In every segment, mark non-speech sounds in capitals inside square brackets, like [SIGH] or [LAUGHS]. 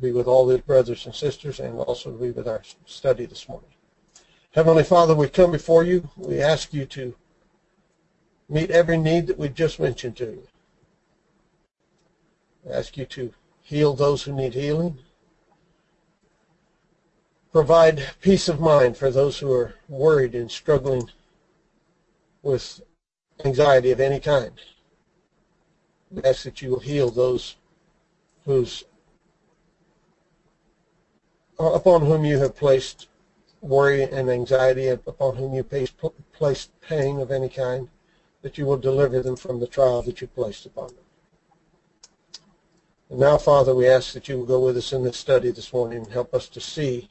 be with all these brothers and sisters and also be with our study this morning. Heavenly Father, we come before you. We ask you to meet every need that we've just mentioned to you. We ask you to heal those who need healing. Provide peace of mind for those who are worried and struggling with anxiety of any kind. We ask that you will heal those whose Uh, upon whom you have placed worry and anxiety, upon whom you placed pain of any kind, that you will deliver them from the trial that you placed upon them. And now, Father, we ask that you will go with us in this study this morning and help us to see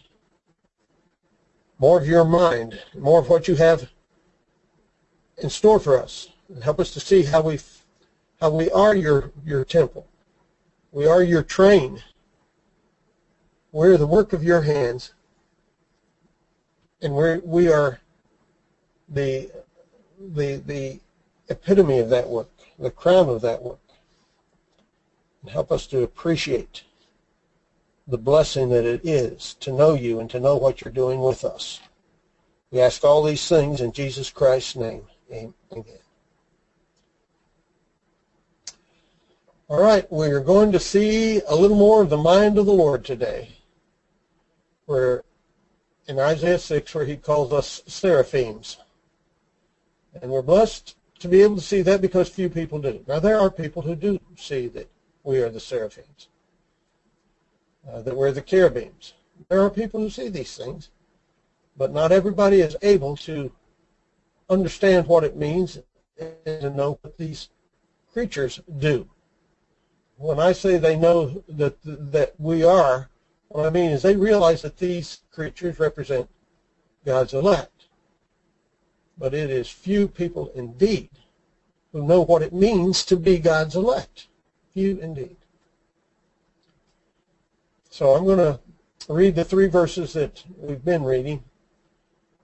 more of your mind, more of what you have in store for us. And help us to see how we how we are your your temple. We are your train. We're the work of your hands. And we we are the the the epitome of that work, the crown of that work. And help us to appreciate the blessing that it is to know you and to know what you're doing with us. We ask all these things in Jesus Christ's name. Amen. All right, we're going to see a little more of the mind of the Lord today. We're in Isaiah 6 where he calls us seraphims. And we're blessed to be able to see that because few people do. Now, there are people who do see that we are the seraphims, uh, that we're the cherubims. There are people who see these things, but not everybody is able to understand what it means and to know what these creatures do. When I say they know that that we are, what I mean is they realize that these creatures represent God's elect. But it is few people indeed who know what it means to be God's elect. Few indeed. So I'm going to read the three verses that we've been reading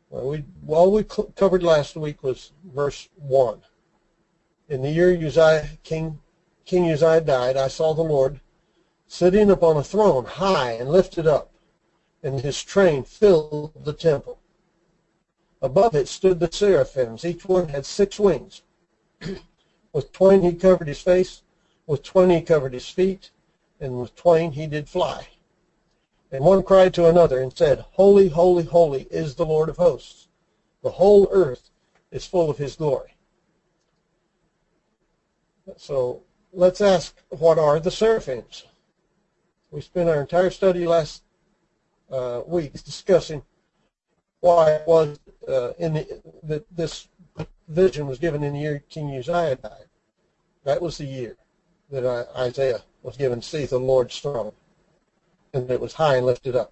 well, we, all we covered last week was verse 1. In the year Uzziah, King, King Uzziah died, I saw the Lord sitting upon a throne high and lifted up, and his train filled the temple. Above it stood the seraphims. Each one had six wings. [CLEARS THROAT] with twain he covered his face, with twain he covered his feet, and with twain he did fly. And one cried to another and said, Holy, holy, holy is the Lord of hosts. The whole earth is full of his glory. So let's ask, what are the seraphims? We spent our entire study last uh, week discussing why it was uh, in the, that this vision was given in the year King Uzziah died. That was the year that Isaiah was given to see the Lord's throne and that it was high and lifted up,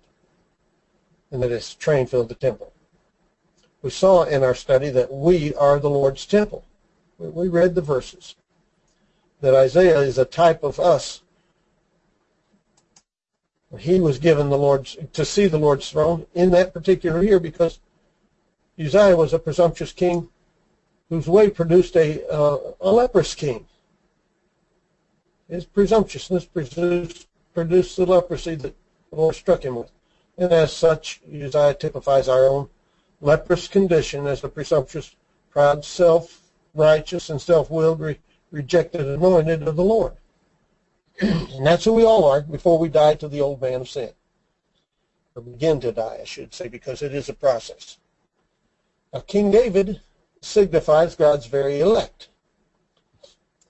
and that its train filled the temple. We saw in our study that we are the Lord's temple. We read the verses. That Isaiah is a type of us. He was given the Lord's to see the Lord's throne in that particular year because Uzziah was a presumptuous king whose way produced a, uh, a leprous king. His presumptuousness produced produced the leprosy that the Lord struck him with. And as such, Uzziah typifies our own leprous condition as a presumptuous, proud, self-righteous, and self-willed, re- rejected, anointed of the Lord. And that's who we all are before we die to the old man of sin. Or begin to die, I should say, because it is a process. Now, King David signifies God's very elect.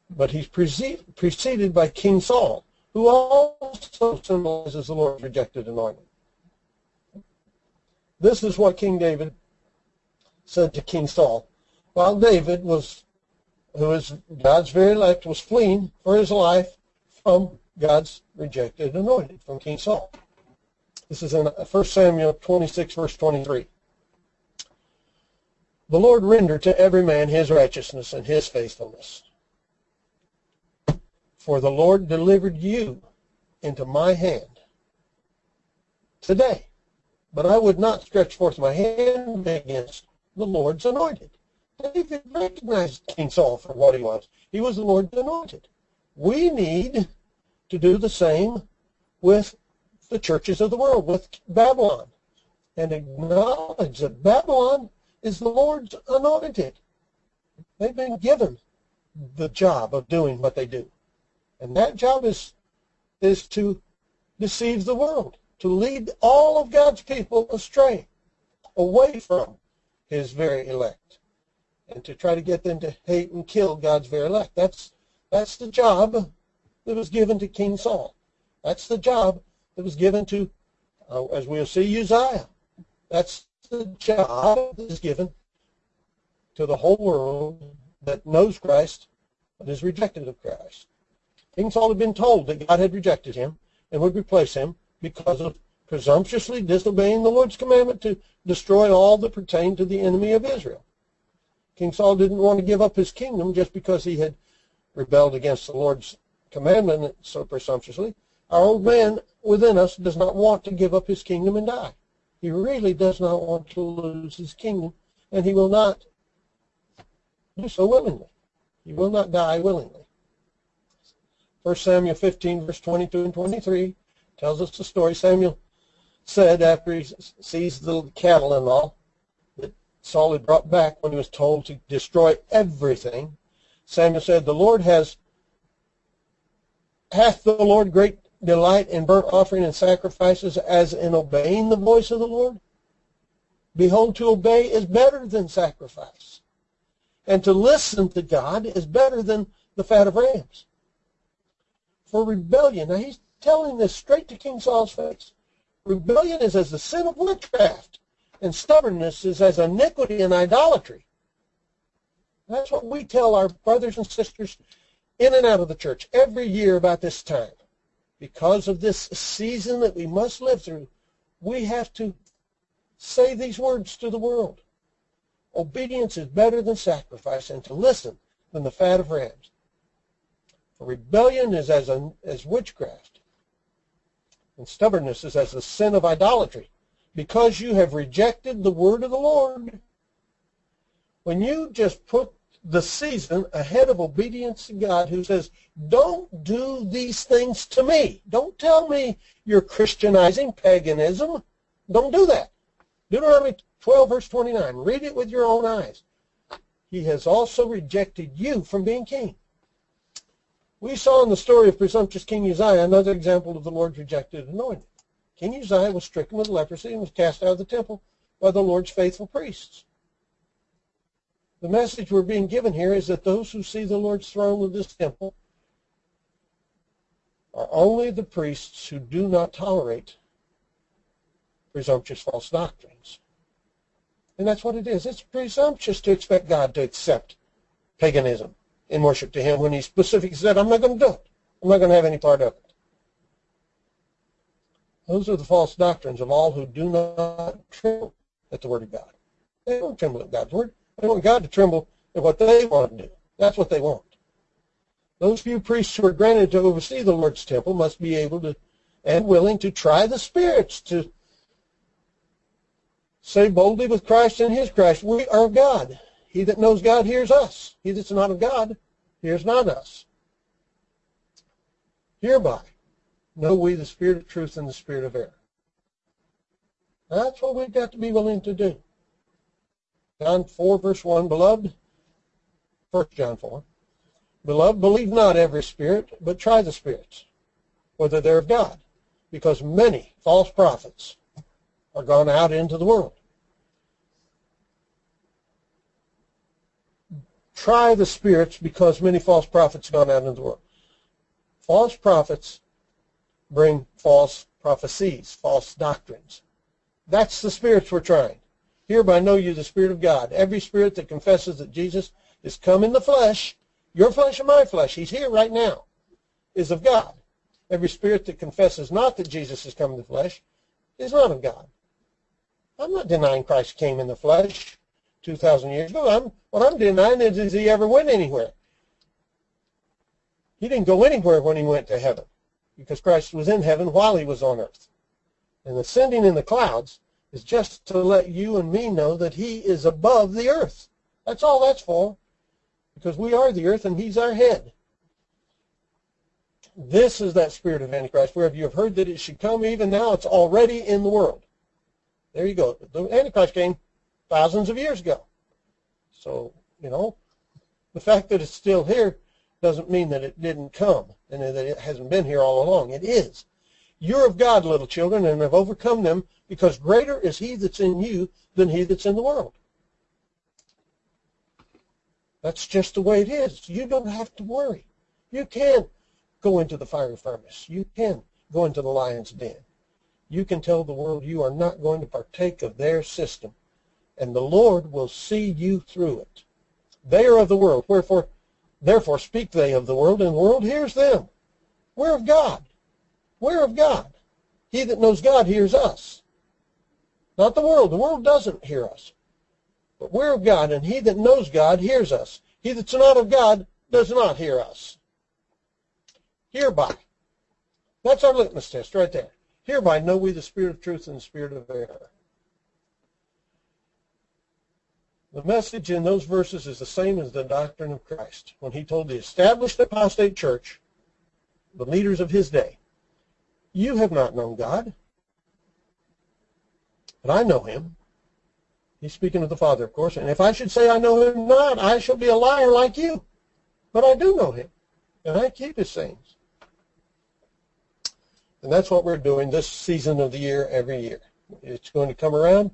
But he's preceded by King Saul, who also symbolizes the Lord's rejected anointing. This is what King David said to King Saul. While David was, who is God's very elect, was fleeing for his life from God's rejected anointed, from King Saul. This is in uh, 1 Samuel 26, verse 23. The Lord rendered to every man his righteousness and his faithfulness. For the Lord delivered you into my hand today. But I would not stretch forth my hand against the Lord's anointed. David recognized King Saul for what he was. He was the Lord's anointed. We need to do the same with the churches of the world, with Babylon, and acknowledge that Babylon is the Lord's anointed. They've been given the job of doing what they do. And that job is, is to deceive the world, to lead all of God's people astray, away from his very elect, and to try to get them to hate and kill God's very elect. That's, that's the job that was given to King Saul. That's the job that was given to, uh, as we'll see, Uzziah. That's the job that is given to the whole world that knows Christ but is rejected of Christ. King Saul had been told that God had rejected him and would replace him because of presumptuously disobeying the Lord's commandment to destroy all that pertained to the enemy of Israel. King Saul didn't want to give up his kingdom just because he had rebelled against the Lord's commandment so presumptuously. Our old man within us does not want to give up his kingdom and die. He really does not want to lose his kingdom, and he will not do so willingly. He will not die willingly. 1 Samuel 15, verse 22 and 23 tells us the story. Samuel said after he sees the cattle and all that Saul had brought back when he was told to destroy everything, Samuel said, The Lord has, hath the Lord great delight in burnt offering and sacrifices as in obeying the voice of the Lord? Behold, to obey is better than sacrifice. And to listen to God is better than the fat of rams. For rebellion, now he's telling this straight to King Saul's face. Rebellion is as the sin of witchcraft, and stubbornness is as iniquity and idolatry. That's what we tell our brothers and sisters in and out of the church every year about this time because of this season that we must live through, we have to say these words to the world. Obedience is better than sacrifice, and to listen than the fat of rams. For rebellion is as, a, as witchcraft, and stubbornness is as the sin of idolatry, because you have rejected the word of the Lord. When you just put the season ahead of obedience to God who says, don't do these things to me. Don't tell me you're Christianizing paganism. Don't do that. Deuteronomy 12, verse 29. Read it with your own eyes. He has also rejected you from being king. We saw in the story of presumptuous King Uzziah another example of the Lord's rejected anointing. King Uzziah was stricken with leprosy and was cast out of the temple by the Lord's faithful priests. The message we're being given here is that those who see the Lord's throne of this temple are only the priests who do not tolerate presumptuous false doctrines. And that's what it is. It's presumptuous to expect God to accept paganism in worship to him when he specifically said, I'm not going to do it. I'm not going to have any part of it. Those are the false doctrines of all who do not tremble at the word of God. They don't tremble at God's word. They want God to tremble at what they want to do. That's what they want. Those few priests who are granted to oversee the Lord's temple must be able to and willing to try the spirits to say boldly with Christ and his Christ, we are of God. He that knows God hears us. He that's not of God hears not us. Hereby know we the spirit of truth and the spirit of error. That's what we've got to be willing to do. John 4, verse 1, Beloved, 1 John 4, Beloved, believe not every spirit, but try the spirits, whether they're of God, because many false prophets are gone out into the world. Try the spirits because many false prophets have gone out into the world. False prophets bring false prophecies, false doctrines. That's the spirits we're trying. Hereby know you the Spirit of God. Every spirit that confesses that Jesus is come in the flesh, your flesh and my flesh, he's here right now, is of God. Every spirit that confesses not that Jesus has come in the flesh is not of God. I'm not denying Christ came in the flesh 2,000 years ago. I'm, what I'm denying is, is he ever went anywhere. He didn't go anywhere when he went to heaven because Christ was in heaven while he was on earth. And ascending in the clouds is just to let you and me know that he is above the earth. That's all that's for. Because we are the earth and he's our head. This is that spirit of Antichrist, wherever you have heard that it should come, even now it's already in the world. There you go. The Antichrist came thousands of years ago. So, you know, the fact that it's still here doesn't mean that it didn't come and that it hasn't been here all along. It is. You're of God, little children, and have overcome them, because greater is he that's in you than he that's in the world. That's just the way it is. You don't have to worry. You can go into the fiery furnace. You can go into the lion's den. You can tell the world you are not going to partake of their system, and the Lord will see you through it. They are of the world, wherefore, therefore speak they of the world, and the world hears them. We're of God. We're of God. He that knows God hears us. Not the world. The world doesn't hear us. But we're of God, and he that knows God hears us. He that's not of God does not hear us. Hereby. That's our litmus test right there. Hereby know we the spirit of truth and the spirit of error. The message in those verses is the same as the doctrine of Christ. When he told the established apostate church, the leaders of his day, you have not known God, but I know him. He's speaking of the Father, of course. And if I should say I know him not, I shall be a liar like you. But I do know him, and I keep his sayings. And that's what we're doing this season of the year every year. It's going to come around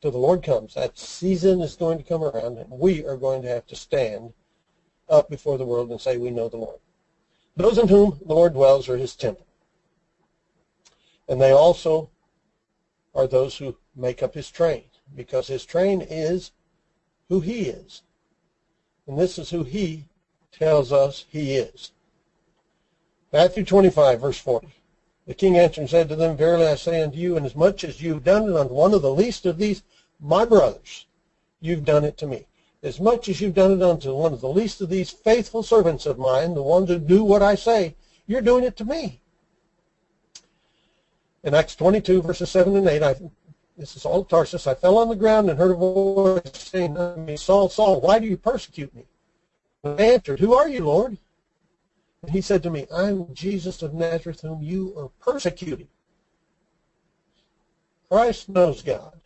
till the Lord comes. That season is going to come around, and we are going to have to stand up before the world and say we know the Lord. Those in whom the Lord dwells are his temple. And they also are those who make up his train because his train is who he is. And this is who he tells us he is. Matthew 25, verse 40. The king answered and said to them, Verily I say unto you, inasmuch as you've done it unto one of the least of these my brothers, you've done it to me. As much as you've done it unto one of the least of these faithful servants of mine, the ones who do what I say, you're doing it to me. In Acts 22, verses 7 and 8, I this is of Tarsus. I fell on the ground and heard a voice saying to me, Saul, Saul, why do you persecute me? And I answered, Who are you, Lord? And he said to me, I'm Jesus of Nazareth whom you are persecuting. Christ knows God.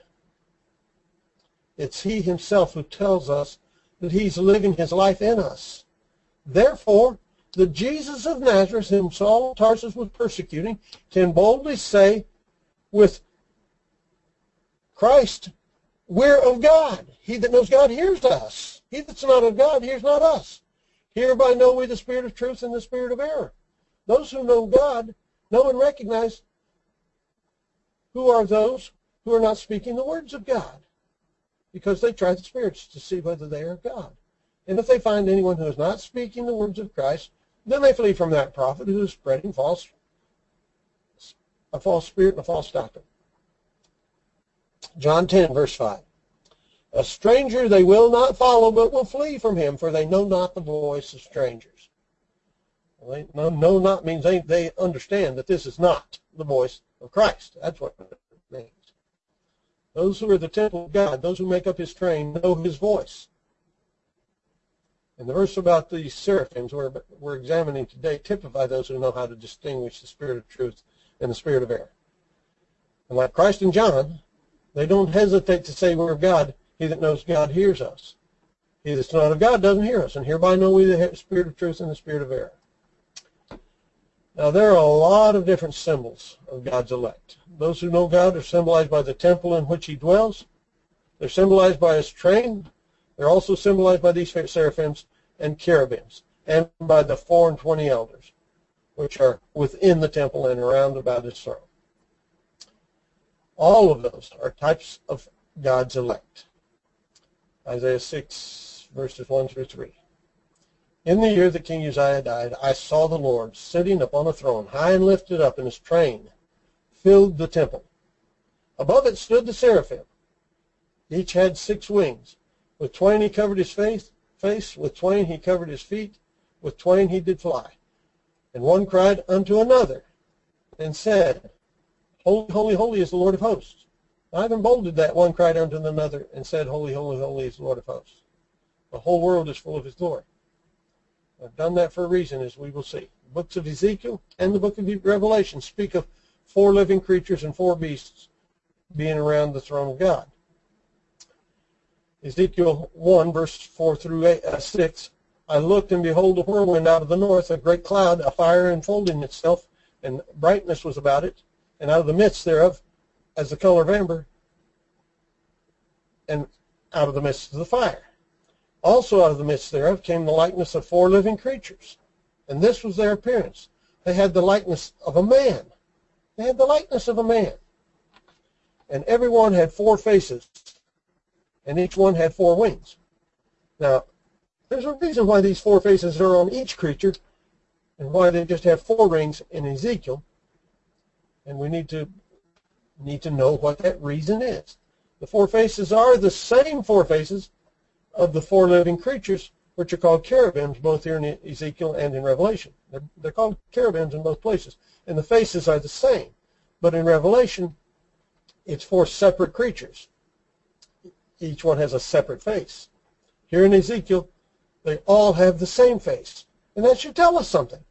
It's he himself who tells us that he's living his life in us. Therefore, the Jesus of Nazareth, whom Saul of Tarsus was persecuting, can boldly say with Christ, we're of God. He that knows God hears us. He that's not of God hears not us. Hereby know we the spirit of truth and the spirit of error. Those who know God know and recognize who are those who are not speaking the words of God because they try the spirits to see whether they are God. And if they find anyone who is not speaking the words of Christ, then they flee from that prophet who is spreading false, a false spirit and a false doctrine. John 10, verse 5. A stranger they will not follow, but will flee from him, for they know not the voice of strangers. Well, they know, know not means they, they understand that this is not the voice of Christ. That's what it means. Those who are the temple of God, those who make up his train, know his voice. And the verse about the seraphims we're, we're examining today typify those who know how to distinguish the spirit of truth and the spirit of error. And like Christ and John, they don't hesitate to say we're of God. He that knows God hears us. He that's not of God doesn't hear us. And hereby know we the spirit of truth and the spirit of error. Now, there are a lot of different symbols of God's elect. Those who know God are symbolized by the temple in which he dwells. They're symbolized by his train. They're also symbolized by these seraphims and cherubims and by the four and twenty elders, which are within the temple and around about his throne. All of those are types of God's elect. Isaiah 6, verses 1 through 3. In the year that King Uzziah died, I saw the Lord sitting upon a throne, high and lifted up, and his train filled the temple. Above it stood the seraphim. Each had six wings. With twain he covered his face, face, with twain he covered his feet, with twain he did fly. And one cried unto another, and said, Holy, holy, holy is the Lord of hosts. I've emboldened that one cried unto another and said, Holy, holy, holy is the Lord of hosts. The whole world is full of his glory. I've done that for a reason, as we will see. The books of Ezekiel and the book of Revelation speak of four living creatures and four beasts being around the throne of God. Ezekiel 1, verse 4 through 8, uh, 6, I looked, and behold, a whirlwind out of the north, a great cloud, a fire enfolding itself, and brightness was about it, and out of the midst thereof, as the color of amber, and out of the midst of the fire. Also out of the midst thereof came the likeness of four living creatures, and this was their appearance. They had the likeness of a man. They had the likeness of a man. And every one had four faces, and each one had four wings. Now, there's a reason why these four faces are on each creature and why they just have four rings in Ezekiel. And we need to need to know what that reason is. The four faces are the same four faces of the four living creatures, which are called cherubims, both here in Ezekiel and in Revelation. They're, they're called cherubims in both places. And the faces are the same. But in Revelation, it's four separate creatures. Each one has a separate face. Here in Ezekiel, they all have the same face. And that should tell us something.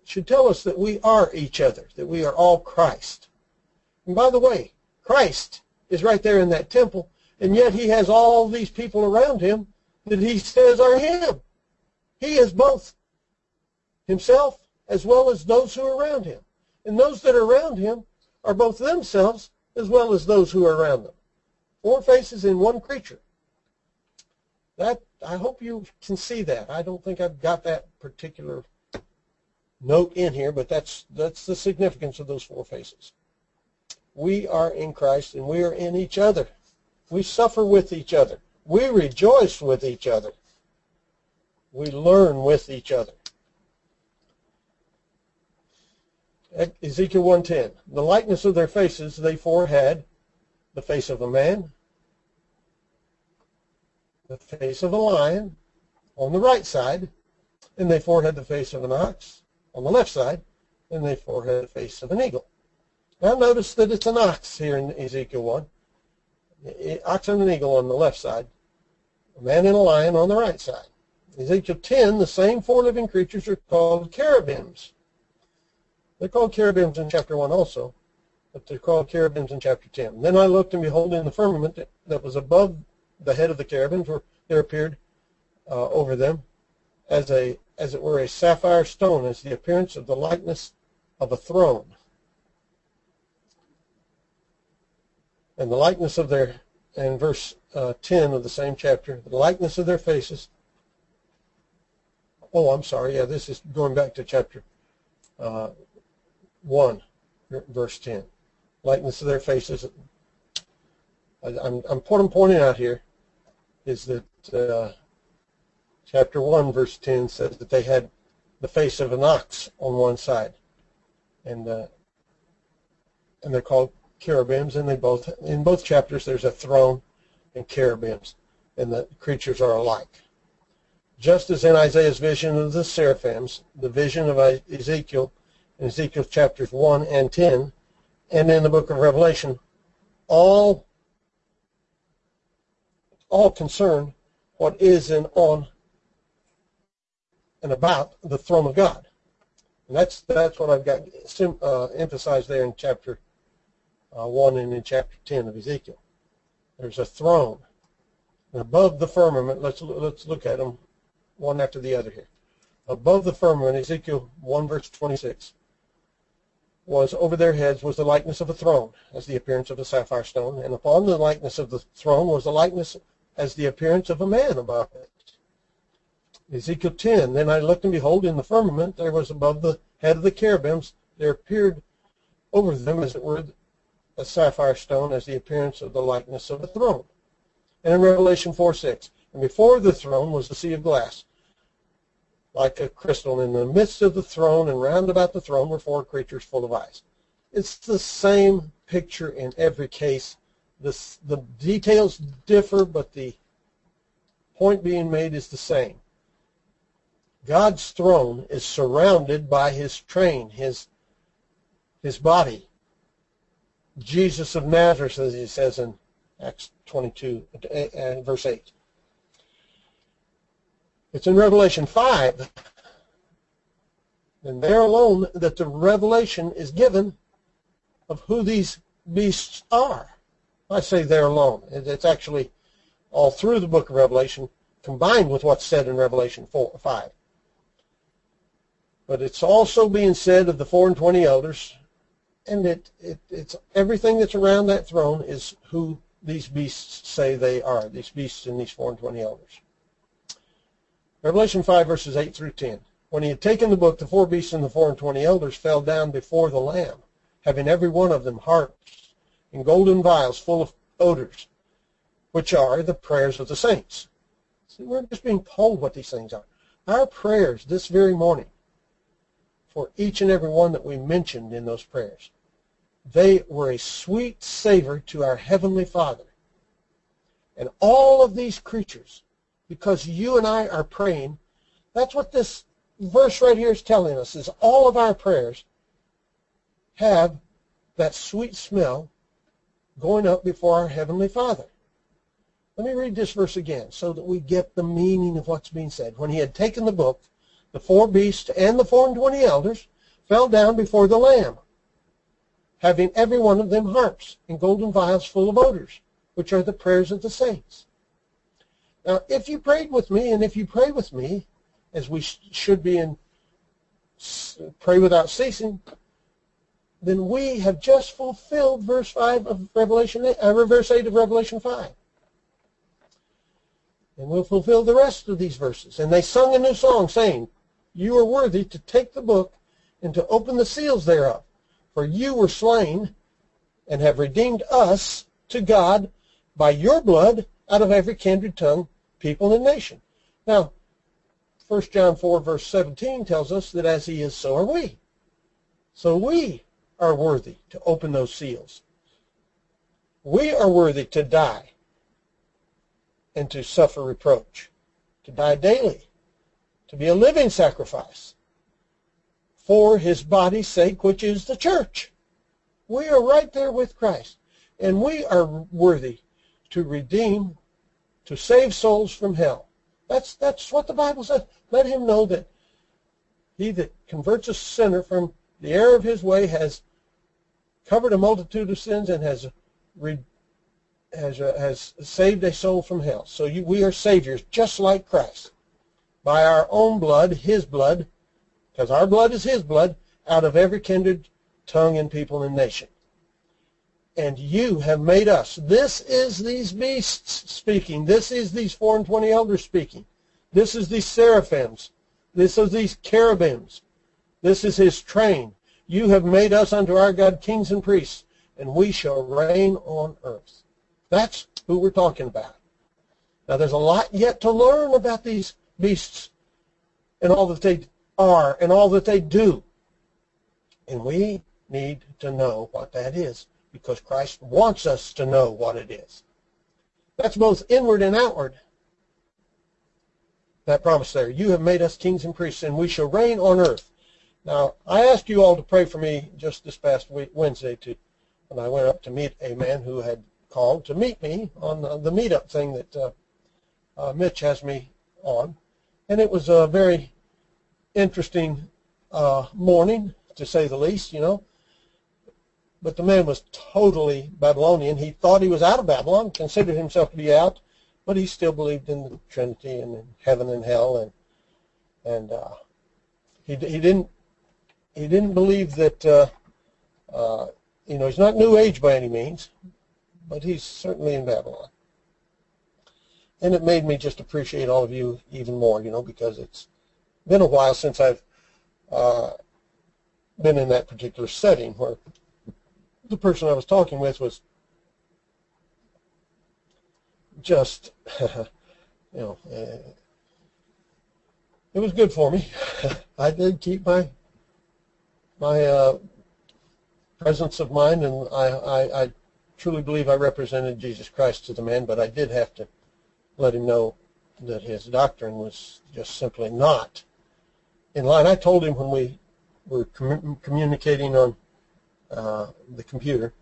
It should tell us that we are each other, that we are all Christ. And by the way, Christ is right there in that temple, and yet he has all these people around him that he says are him. He is both himself as well as those who are around him. And those that are around him are both themselves as well as those who are around them. Four faces in one creature. That I hope you can see that. I don't think I've got that particular note in here, but that's that's the significance of those four faces. We are in Christ and we are in each other. We suffer with each other. We rejoice with each other. We learn with each other. Ezekiel 1.10, the likeness of their faces they four had, the face of a man, the face of a lion on the right side, and they four had the face of an ox on the left side, and they four had the face of an eagle. Now notice that it's an ox here in Ezekiel 1. Ox and an eagle on the left side, a man and a lion on the right side. Ezekiel 10, the same four living creatures are called cherubims. They're called cherubims in chapter 1 also, but they're called cherubims in chapter 10. Then I looked and behold in the firmament that was above the head of the cherubims, where there appeared uh, over them as a as it were a sapphire stone, as the appearance of the likeness of a throne. And the likeness of their, and verse uh, 10 of the same chapter, the likeness of their faces. Oh, I'm sorry. Yeah, this is going back to chapter uh, 1, verse 10. Likeness of their faces. I, I'm, I'm pointing out here is that uh, chapter 1, verse 10 says that they had the face of an ox on one side. And, uh, and they're called cherubims, and they both, in both chapters, there's a throne and cherubims, and the creatures are alike. Just as in Isaiah's vision of the seraphims, the vision of Ezekiel in Ezekiel chapters 1 and 10, and in the book of Revelation, all all concern what is and on and about the throne of God. And that's that's what I've got uh, emphasized there in chapter uh, 1 and in chapter 10 of Ezekiel. There's a throne. And above the firmament, let's, let's look at them one after the other here. Above the firmament, Ezekiel 1 verse 26, was over their heads was the likeness of a throne, as the appearance of a sapphire stone, and upon the likeness of the throne was the likeness as the appearance of a man above it. Ezekiel 10, Then I looked and behold in the firmament there was above the head of the cherubims, there appeared over them as it were a sapphire stone as the appearance of the likeness of a throne. And in Revelation 4, 6, And before the throne was the sea of glass, like a crystal. In the midst of the throne and round about the throne were four creatures full of eyes. It's the same picture in every case. The, the details differ, but the point being made is the same. God's throne is surrounded by his train, his, his body. Jesus of Nazareth, as he says in Acts 22, uh, verse 8. It's in Revelation 5. And there alone that the revelation is given of who these beasts are. I say there alone. It's actually all through the book of Revelation combined with what's said in Revelation 4, 5. But it's also being said of the four and twenty elders, and it, it, it's everything that's around that throne is who these beasts say they are, these beasts and these four and twenty elders. Revelation 5, verses 8 through 10. When he had taken the book, the four beasts and the four and twenty elders fell down before the Lamb, having every one of them harps golden vials full of odors, which are the prayers of the saints. See, we're just being told what these things are. Our prayers this very morning for each and every one that we mentioned in those prayers. They were a sweet savor to our Heavenly Father. And all of these creatures, because you and I are praying, that's what this verse right here is telling us, is all of our prayers have that sweet smell going up before our Heavenly Father. Let me read this verse again so that we get the meaning of what's being said. When he had taken the book, the four beasts and the four and twenty elders fell down before the Lamb, having every one of them harps and golden vials full of odors, which are the prayers of the saints. Now, if you prayed with me, and if you pray with me, as we should be in pray without ceasing, then we have just fulfilled verse 5 of Revelation 8, uh, verse 8 of Revelation 5. And we'll fulfill the rest of these verses. And they sung a new song, saying, you are worthy to take the book and to open the seals thereof. For you were slain and have redeemed us to God by your blood out of every kindred tongue, people, and nation. Now, 1 John 4, verse 17 tells us that as he is, so are we. So we are worthy to open those seals. We are worthy to die and to suffer reproach, to die daily to be a living sacrifice for his body's sake, which is the church. We are right there with Christ, and we are worthy to redeem, to save souls from hell. That's, that's what the Bible says. Let him know that he that converts a sinner from the error of his way has covered a multitude of sins and has re, has, uh, has saved a soul from hell. So you, we are saviors just like Christ by our own blood, his blood, because our blood is his blood, out of every kindred tongue and people and nation. And you have made us. This is these beasts speaking. This is these four and twenty elders speaking. This is these seraphims. This is these cherubims. This is his train. You have made us unto our God kings and priests, and we shall reign on earth. That's who we're talking about. Now, there's a lot yet to learn about these beasts and all that they are and all that they do. And we need to know what that is because Christ wants us to know what it is. That's both inward and outward. That promise there. You have made us kings and priests, and we shall reign on earth. Now, I asked you all to pray for me just this past week, Wednesday to, when I went up to meet a man who had called to meet me on the, the meetup thing that uh, uh, Mitch has me on. And it was a very interesting uh, morning, to say the least, you know. But the man was totally Babylonian. He thought he was out of Babylon, considered himself to be out, but he still believed in the Trinity and in heaven and hell, and and uh, he he didn't he didn't believe that uh, uh, you know he's not New Age by any means, but he's certainly in Babylon and it made me just appreciate all of you even more, you know, because it's been a while since I've uh, been in that particular setting where the person I was talking with was just, [LAUGHS] you know, uh, it was good for me. [LAUGHS] I did keep my my uh, presence of mind, and I, I, I truly believe I represented Jesus Christ to the man, but I did have to let him know that his doctrine was just simply not in line. I told him when we were com- communicating on uh, the computer,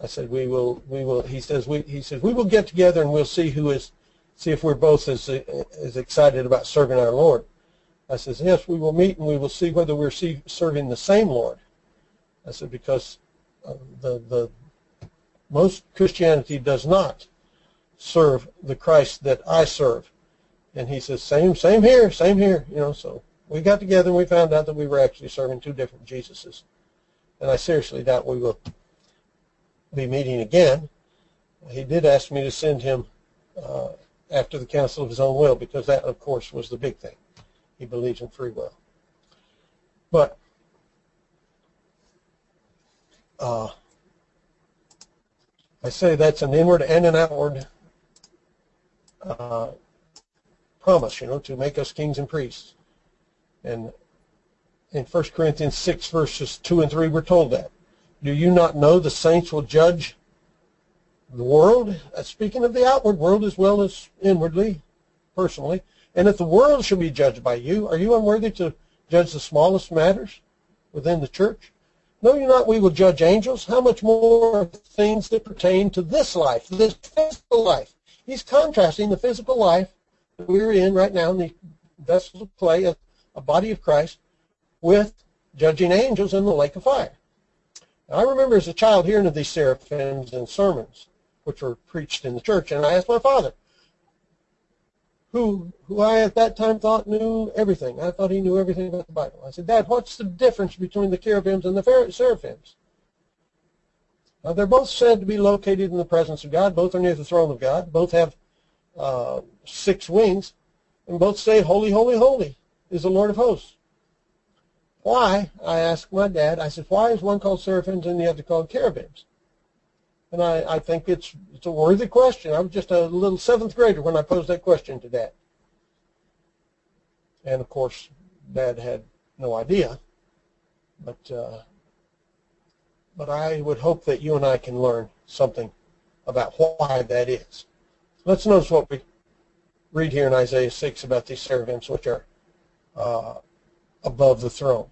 I said we will we will. He says we he says we will get together and we'll see who is see if we're both as, as excited about serving our Lord. I says, yes, we will meet and we will see whether we're serving the same Lord. I said, because uh, the, the most Christianity does not serve the Christ that I serve. And he says, same, same here, same here, you know, so we got together and we found out that we were actually serving two different Jesuses. And I seriously doubt we will be meeting again. He did ask me to send him uh, after the counsel of his own will because that, of course, was the big thing. He believes in free will. But uh, I say that's an inward and an outward uh, promise, you know, to make us kings and priests. And in 1 Corinthians 6, verses 2 and 3, we're told that. Do you not know the saints will judge the world? Speaking of the outward world as well as inwardly, personally. And if the world should be judged by you, are you unworthy to judge the smallest matters within the church? Know you not we will judge angels? How much more things that pertain to this life, this physical life? He's contrasting the physical life that we're in right now in the vessels of clay, a, a body of Christ, with judging angels in the lake of fire. Now, I remember as a child hearing of these seraphims and sermons which were preached in the church, and I asked my father, who, who I at that time thought knew everything. I thought he knew everything about the Bible. I said, Dad, what's the difference between the cherubims and the seraphims? Now, they're both said to be located in the presence of God. Both are near the throne of God. Both have uh, six wings. And both say, Holy, holy, holy is the Lord of hosts. Why, I asked my dad, I said, why is one called seraphims and the other called cherubims? And I, I think it's, it's a worthy question. I was just a little seventh grader when I posed that question to Dad. And of course, Dad had no idea. But, uh, but I would hope that you and I can learn something about why that is. Let's notice what we read here in Isaiah 6 about these seraphims, which are uh, above the throne.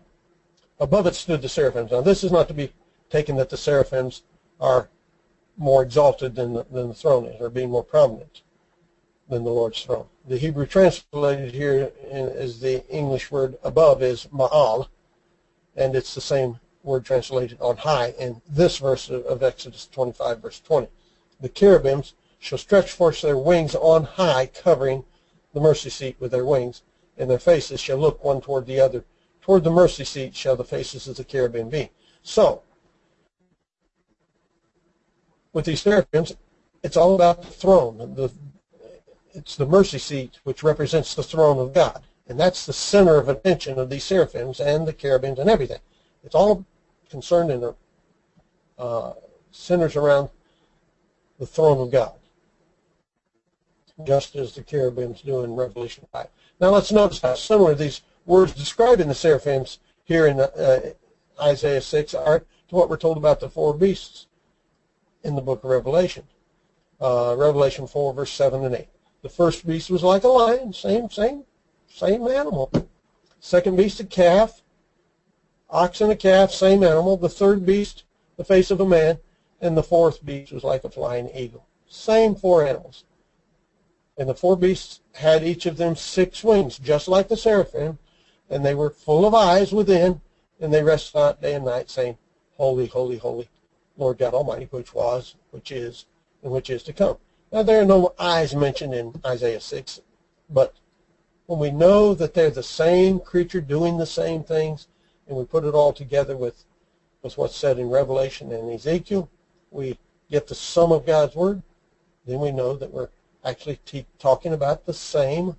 Above it stood the seraphims. Now, this is not to be taken that the seraphims are more exalted than the, than the throne is, or being more prominent than the Lord's throne. The Hebrew translated here is the English word above is ma'al, and it's the same word translated on high in this verse of Exodus 25, verse 20. The cherubims shall stretch forth their wings on high, covering the mercy seat with their wings, and their faces shall look one toward the other. Toward the mercy seat shall the faces of the cherubim be. So, with these seraphims, it's all about the throne. The, it's the mercy seat which represents the throne of God. And that's the center of attention of these seraphims and the cherubims and everything. It's all concerned in uh, centers around the throne of God, just as the cherubims do in Revelation 5. Now let's notice how similar these words describing the seraphims here in uh, Isaiah 6 are to what we're told about the four beasts in the book of Revelation. Uh, Revelation 4, verse 7 and 8. The first beast was like a lion, same, same, same animal. Second beast, a calf. Ox and a calf, same animal. The third beast, the face of a man. And the fourth beast was like a flying eagle. Same four animals. And the four beasts had each of them six wings, just like the seraphim, and they were full of eyes within, and they rest not day and night, saying, Holy, holy, holy Lord God Almighty, which was, which is, and which is to come. Now, there are no eyes mentioned in Isaiah 6, but when we know that they're the same creature doing the same things, and we put it all together with, with what's said in Revelation and Ezekiel, we get the sum of God's Word, then we know that we're actually talking about the same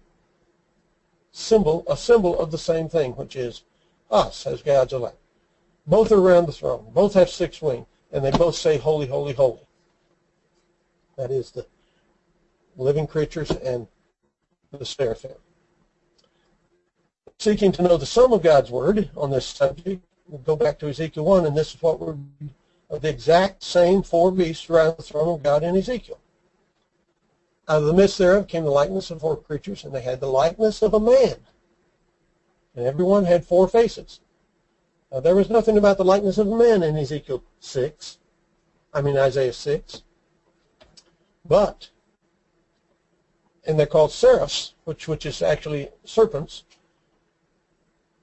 symbol, a symbol of the same thing, which is us as God's elect. Both are around the throne. Both have six wings and they both say, Holy, holy, holy. That is the living creatures and the seraphim. Seeking to know the sum of God's word on this subject, we'll go back to Ezekiel 1, and this is what we're of the exact same four beasts around the throne of God in Ezekiel. Out of the midst thereof came the likeness of four creatures, and they had the likeness of a man. And every one had four faces. Uh, there was nothing about the likeness of man in Ezekiel 6. I mean Isaiah 6. But and they're called seraphs, which which is actually serpents.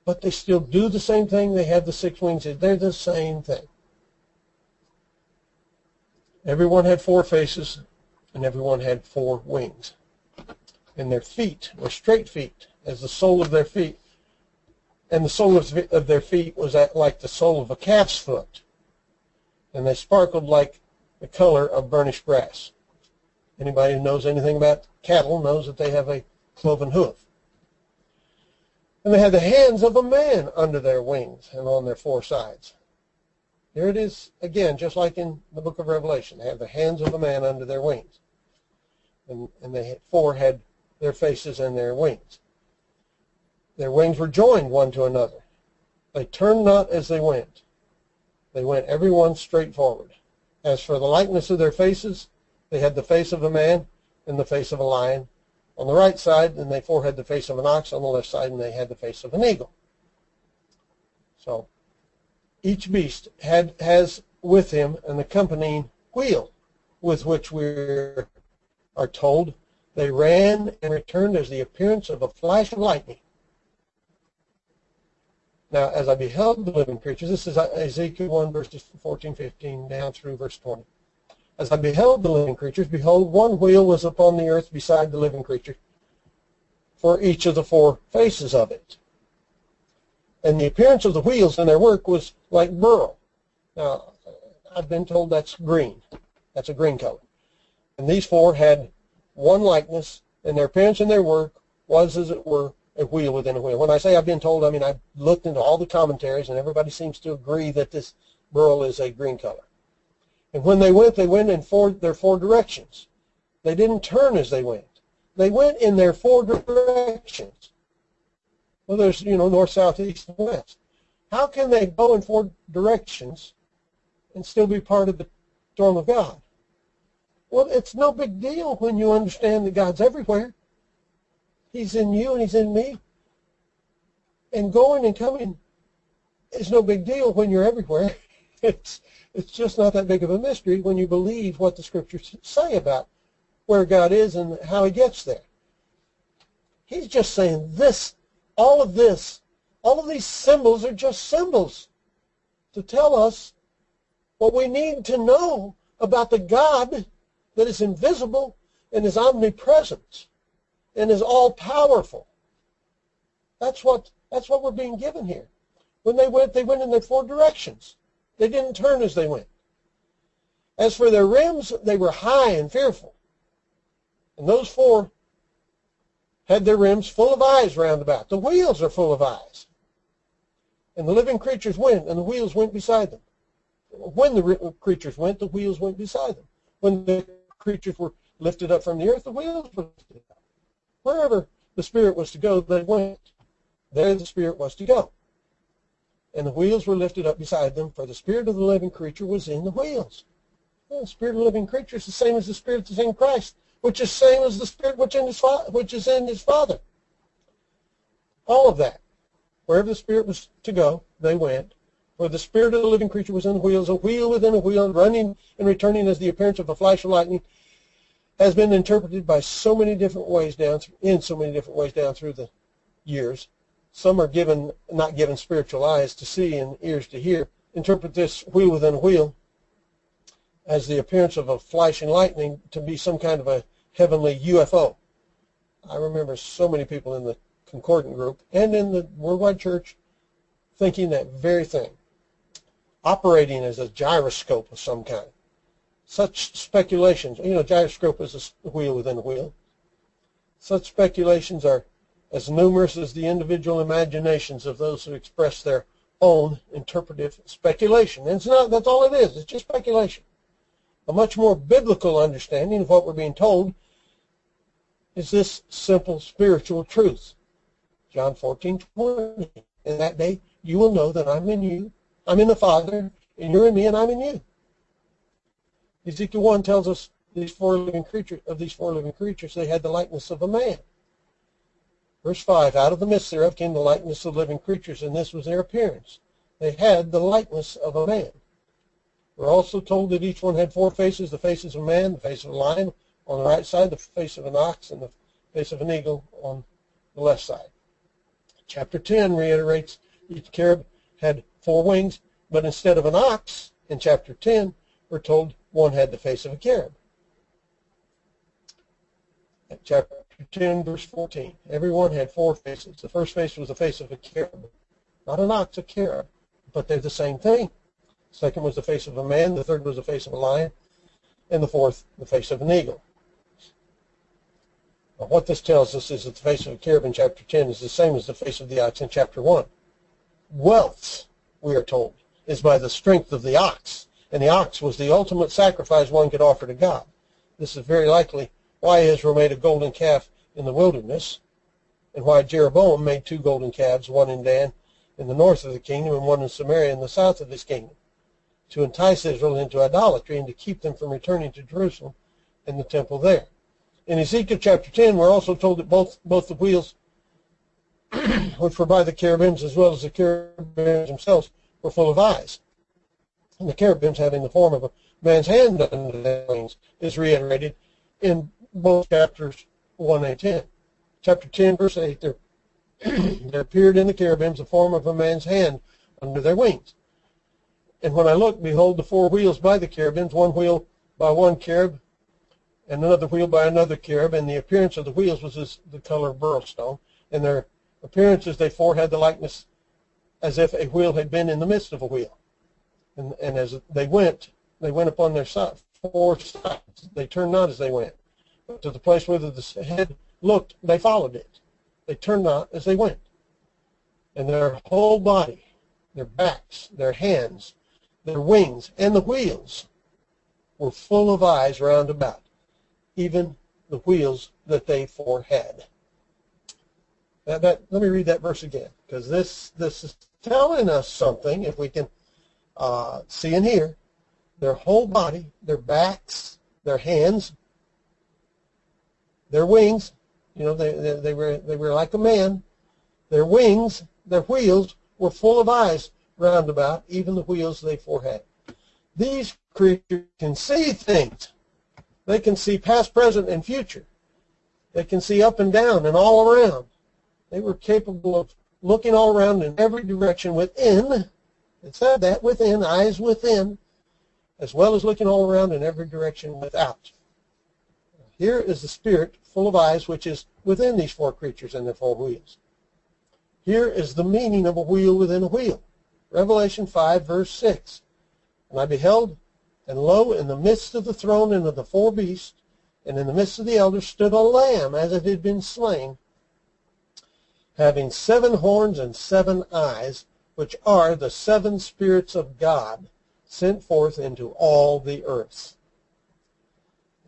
But they still do the same thing. They have the six wings. They're the same thing. Everyone had four faces, and everyone had four wings. And their feet were straight feet, as the sole of their feet. And the sole of their feet was like the sole of a calf's foot. And they sparkled like the color of burnished brass. Anybody who knows anything about cattle knows that they have a cloven hoof. And they had the hands of a man under their wings and on their four sides. There it is again, just like in the book of Revelation. They have the hands of a man under their wings. And, and they four had their faces and their wings. Their wings were joined one to another. They turned not as they went. They went every one straight forward. As for the likeness of their faces, they had the face of a man and the face of a lion on the right side, and they four had the face of an ox on the left side, and they had the face of an eagle. So each beast had has with him an accompanying wheel, with which we are told they ran and returned as the appearance of a flash of lightning. Now, as I beheld the living creatures, this is Ezekiel 1, verses 14, 15, down through verse 20. As I beheld the living creatures, behold, one wheel was upon the earth beside the living creature for each of the four faces of it. And the appearance of the wheels and their work was like beryl. Now, I've been told that's green. That's a green color. And these four had one likeness, and their appearance and their work was, as it were, wheel within a wheel. When I say I've been told, I mean I've looked into all the commentaries, and everybody seems to agree that this beryl is a green color. And when they went, they went in four, their four directions. They didn't turn as they went. They went in their four directions. Well, there's, you know, north, south, east, and west. How can they go in four directions and still be part of the throne of God? Well, it's no big deal when you understand that God's everywhere. He's in you and he's in me. And going and coming is no big deal when you're everywhere. [LAUGHS] It's it's just not that big of a mystery when you believe what the scriptures say about where God is and how he gets there. He's just saying this, all of this, all of these symbols are just symbols to tell us what we need to know about the God that is invisible and is omnipresent and is all powerful. That's what that's what we're being given here. When they went, they went in their four directions. They didn't turn as they went. As for their rims, they were high and fearful. And those four had their rims full of eyes round about. The wheels are full of eyes. And the living creatures went, and the wheels went beside them. When the creatures went, the wheels went beside them. When the creatures were lifted up from the earth, the wheels were lifted. Wherever the Spirit was to go, they went. There the Spirit was to go and the wheels were lifted up beside them, for the spirit of the living creature was in the wheels. Well, the spirit of the living creature is the same as the spirit that's in Christ, which is the same as the spirit which, in his fa- which is in his Father. All of that. Wherever the spirit was to go, they went. For the spirit of the living creature was in the wheels, a wheel within a wheel, running and returning as the appearance of a flash of lightning, has been interpreted by so many different ways down in so many different ways down through the years some are given not given spiritual eyes to see and ears to hear. Interpret this wheel within a wheel as the appearance of a flashing lightning to be some kind of a heavenly UFO. I remember so many people in the Concordant group and in the Worldwide Church thinking that very thing, operating as a gyroscope of some kind. Such speculations, you know, gyroscope is a wheel within a wheel. Such speculations are as numerous as the individual imaginations of those who express their own interpretive speculation. And it's not, that's all it is. It's just speculation. A much more biblical understanding of what we're being told is this simple spiritual truth. John 14, 20. In that day, you will know that I'm in you, I'm in the Father, and you're in me, and I'm in you. Ezekiel 1 tells us these four living creatures, of these four living creatures, they had the likeness of a man. Verse 5, Out of the midst thereof came the likeness of living creatures, and this was their appearance. They had the likeness of a man. We're also told that each one had four faces, the faces of a man, the face of a lion, on the right side, the face of an ox, and the face of an eagle on the left side. Chapter 10 reiterates each cherub had four wings, but instead of an ox in chapter 10, we're told one had the face of a. At chapter 10, verse 14, everyone had four faces. The first face was the face of a cherub, not an ox, a cherub, but they're the same thing. Second was the face of a man, the third was the face of a lion, and the fourth, the face of an eagle. Now, what this tells us is that the face of a cherub in chapter 10 is the same as the face of the ox in chapter 1. Wealth, we are told, is by the strength of the ox, and the ox was the ultimate sacrifice one could offer to God. This is very likely why Israel made a golden calf in the wilderness, and why Jeroboam made two golden calves, one in Dan in the north of the kingdom and one in Samaria in the south of his kingdom, to entice Israel into idolatry and to keep them from returning to Jerusalem and the temple there. In Ezekiel chapter 10, we're also told that both, both the wheels, [CLEARS THROAT] which were by the cherubims as well as the cherubims themselves, were full of eyes. And the cherubims having the form of a man's hand under their wings is reiterated in both chapters 1 and 10. Chapter 10, verse 8, there, [CLEARS THROAT] there appeared in the cherubims the form of a man's hand under their wings. And when I looked, behold, the four wheels by the cherubims, one wheel by one cherub, and another wheel by another cherub, and the appearance of the wheels was as the color of beryl stone, and their appearances they four had the likeness as if a wheel had been in the midst of a wheel. And, and as they went, they went upon their side, four sides. They turned not as they went. But to the place where the head looked, they followed it. They turned not as they went. And their whole body, their backs, their hands, their wings, and the wheels were full of eyes round about even the wheels that they four had. Now that, let me read that verse again, because this, this is telling us something, if we can uh, see and hear. Their whole body, their backs, their hands, their wings, you know, they, they, they, were, they were like a man. Their wings, their wheels were full of eyes round about, even the wheels they four had. These creatures can see things. They can see past, present, and future. They can see up and down and all around. They were capable of looking all around in every direction within. It said that within, eyes within, as well as looking all around in every direction without. Here is the spirit full of eyes which is within these four creatures and their four wheels. Here is the meaning of a wheel within a wheel. Revelation 5, verse 6. And I beheld and lo, in the midst of the throne and of the four beasts, and in the midst of the elders, stood a lamb as it had been slain, having seven horns and seven eyes, which are the seven spirits of God sent forth into all the earths.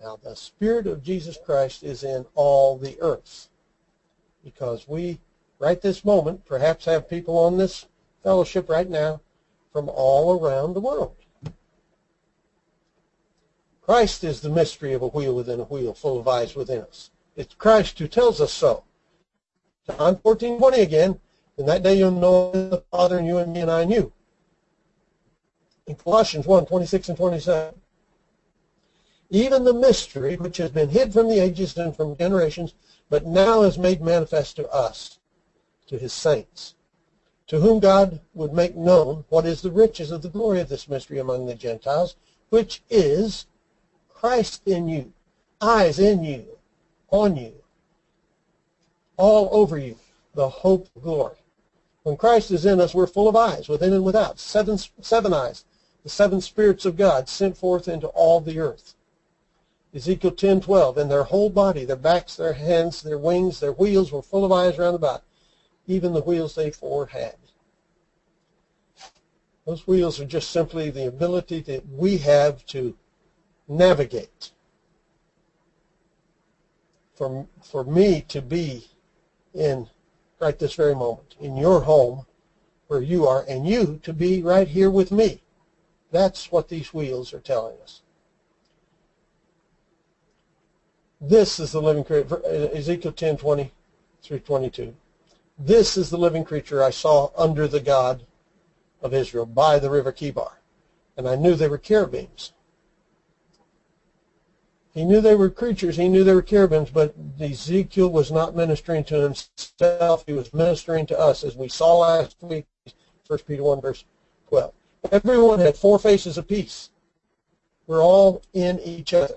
Now, the Spirit of Jesus Christ is in all the earths, because we, right this moment, perhaps have people on this fellowship right now from all around the world. Christ is the mystery of a wheel within a wheel, full of eyes within us. It's Christ who tells us so. John 14, 20 again, in that day you'll know the Father and you and me and I and you. In Colossians 1, 26 and 27. Even the mystery which has been hid from the ages and from generations, but now is made manifest to us, to his saints, to whom God would make known what is the riches of the glory of this mystery among the Gentiles, which is Christ in you, eyes in you, on you, all over you, the hope of glory. When Christ is in us, we're full of eyes, within and without. Seven, seven eyes, the seven spirits of God sent forth into all the earth. Ezekiel 10:12, and their whole body, their backs, their hands, their wings, their wheels were full of eyes round about, even the wheels they four had. Those wheels are just simply the ability that we have to navigate. For, for me to be in right this very moment, in your home where you are, and you to be right here with me. That's what these wheels are telling us. This is the living creature, Ezekiel 10, 20 through 22. This is the living creature I saw under the God of Israel by the river Chebar. And I knew they were cherubims He knew they were creatures. He knew they were cherubims, but Ezekiel was not ministering to himself. He was ministering to us, as we saw last week, 1 Peter 1, verse 12. Everyone had four faces apiece. We're all in each other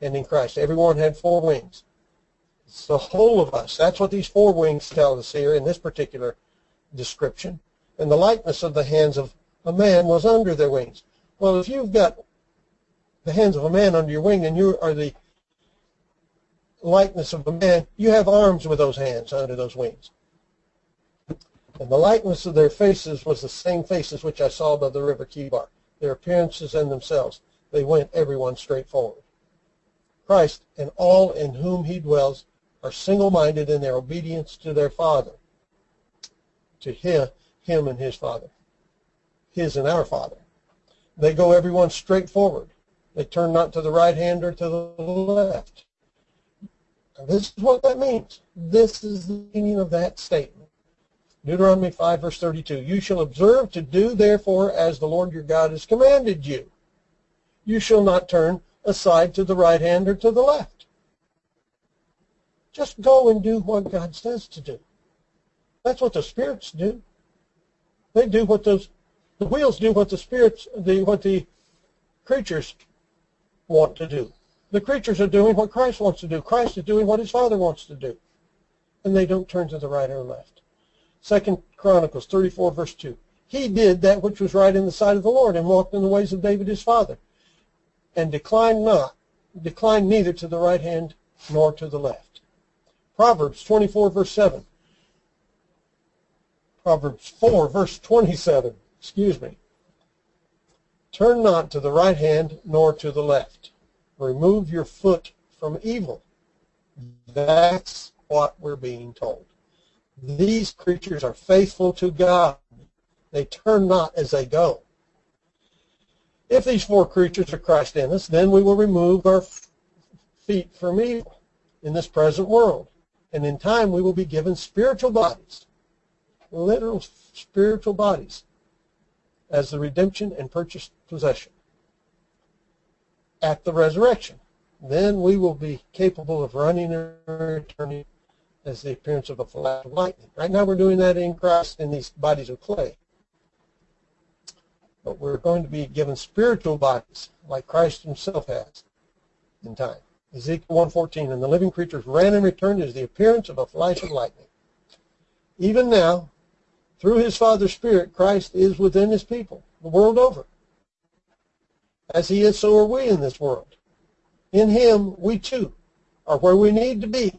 and in Christ. Everyone had four wings. It's the whole of us. That's what these four wings tell us here in this particular description. And the likeness of the hands of a man was under their wings. Well, if you've got the hands of a man under your wing and you are the likeness of a man, you have arms with those hands under those wings. And the likeness of their faces was the same faces which I saw by the river Chebar. Their appearances and themselves, they went everyone straight forward. Christ and all in whom he dwells are single-minded in their obedience to their Father, to him, him and his Father, his and our Father. They go everyone straight forward. They turn not to the right hand or to the left. Now, this is what that means. This is the meaning of that statement. Deuteronomy 5, verse 32. You shall observe to do, therefore, as the Lord your God has commanded you. You shall not turn aside to the right hand or to the left. Just go and do what God says to do. That's what the spirits do. They do what those the wheels do what the spirits the what the creatures want to do. The creatures are doing what Christ wants to do. Christ is doing what his Father wants to do. And they don't turn to the right or left. Second Chronicles 34 verse 2. He did that which was right in the sight of the Lord and walked in the ways of David his father and declined not, declined neither to the right hand nor to the left. Proverbs 24 verse 7. Proverbs 4 verse 27. Excuse me. Turn not to the right hand nor to the left. Remove your foot from evil. That's what we're being told. These creatures are faithful to God. They turn not as they go. If these four creatures are Christ in us, then we will remove our feet from evil in this present world. And in time we will be given spiritual bodies, literal spiritual bodies, as the redemption and purchased possession at the resurrection. Then we will be capable of running and returning as the appearance of a flash of lightning. Right now we're doing that in Christ in these bodies of clay but we're going to be given spiritual bodies like Christ himself has in time. Ezekiel 1.14, and the living creatures ran and returned as the appearance of a flash of lightning. Even now, through his Father's Spirit, Christ is within his people, the world over. As he is, so are we in this world. In him, we too are where we need to be,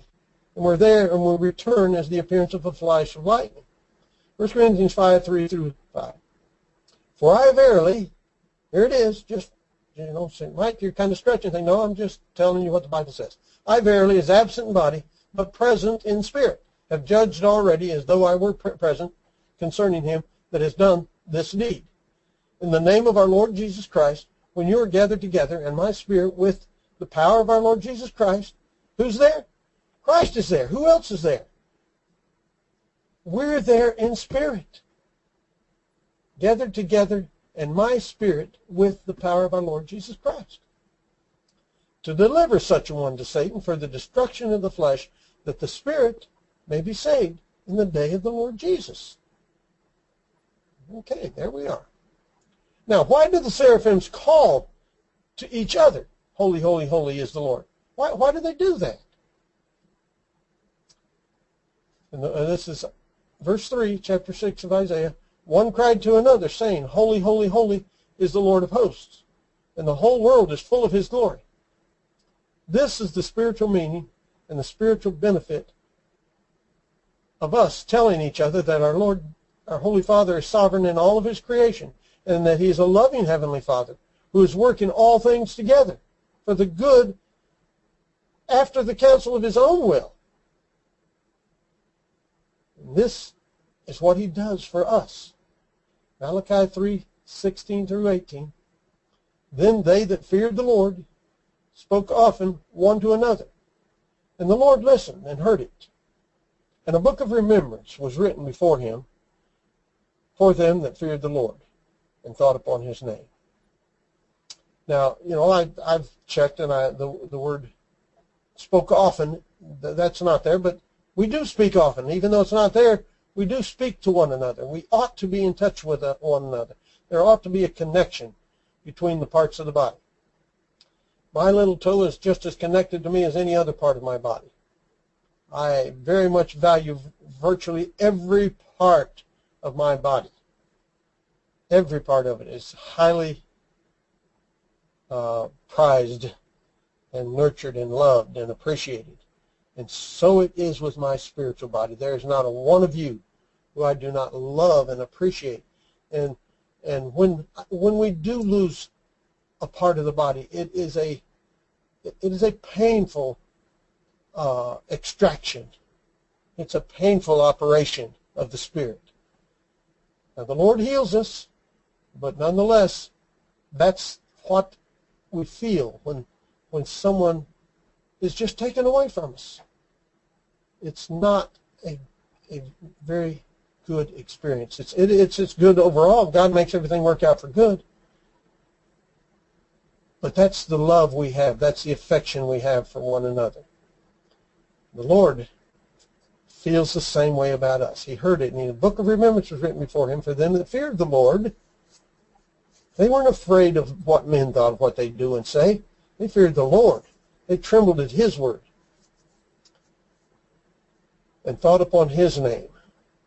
and we're there, and we return as the appearance of a flash of lightning. 1 Corinthians 5, 3 through 5. For I verily, here it is, just, you know, say, Mike, you're kind of stretching. No, I'm just telling you what the Bible says. I verily is absent in body, but present in spirit, have judged already as though I were present concerning him that has done this deed. In the name of our Lord Jesus Christ, when you are gathered together, and my spirit with the power of our Lord Jesus Christ, who's there? Christ is there. Who else is there? We're there in spirit gathered together and my spirit with the power of our Lord Jesus Christ to deliver such a one to Satan for the destruction of the flesh that the spirit may be saved in the day of the Lord Jesus. Okay, there we are. Now, why do the seraphims call to each other, Holy, holy, holy is the Lord? Why, why do they do that? And uh, this is verse 3, chapter 6 of Isaiah. One cried to another, saying, Holy, holy, holy is the Lord of hosts, and the whole world is full of his glory. This is the spiritual meaning and the spiritual benefit of us telling each other that our Lord, our Holy Father is sovereign in all of his creation, and that he is a loving Heavenly Father who is working all things together for the good after the counsel of his own will. And this is what he does for us. Malachi 3, 16 through 18. Then they that feared the Lord spoke often one to another. And the Lord listened and heard it. And a book of remembrance was written before him for them that feared the Lord and thought upon his name. Now, you know, I, I've checked and I, the, the word spoke often, that's not there, but we do speak often. Even though it's not there, we do speak to one another. We ought to be in touch with uh, one another. There ought to be a connection between the parts of the body. My little toe is just as connected to me as any other part of my body. I very much value virtually every part of my body. Every part of it is highly uh, prized and nurtured and loved and appreciated. And so it is with my spiritual body. There is not a one of you who I do not love and appreciate. And and when when we do lose a part of the body, it is a it is a painful uh, extraction. It's a painful operation of the spirit. Now the Lord heals us, but nonetheless, that's what we feel when when someone is just taken away from us. It's not a, a very good experience. It's, it, it's, it's good overall. God makes everything work out for good. But that's the love we have. That's the affection we have for one another. The Lord feels the same way about us. He heard it, and the book of remembrance was written before him for them that feared the Lord. They weren't afraid of what men thought of what they'd do and say. They feared the Lord. They trembled at his word and thought upon his name.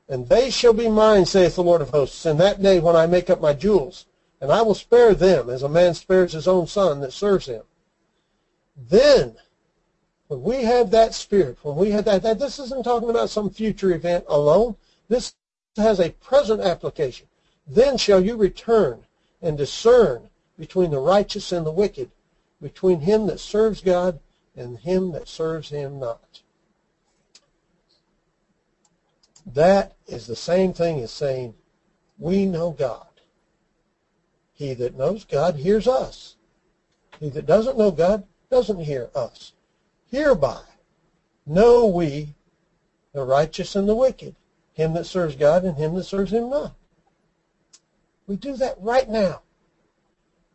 And they shall be mine, saith the Lord of hosts, in that day when I make up my jewels, and I will spare them as a man spares his own son that serves him. Then, when we have that spirit, when we have that, that this isn't talking about some future event alone. This has a present application. Then shall you return and discern between the righteous and the wicked, between him that serves God and him that serves him not. That is the same thing as saying, we know God. He that knows God hears us. He that doesn't know God doesn't hear us. Hereby know we the righteous and the wicked, him that serves God and him that serves him not. We do that right now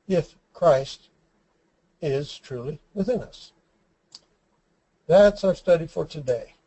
if Christ is truly within us. That's our study for today.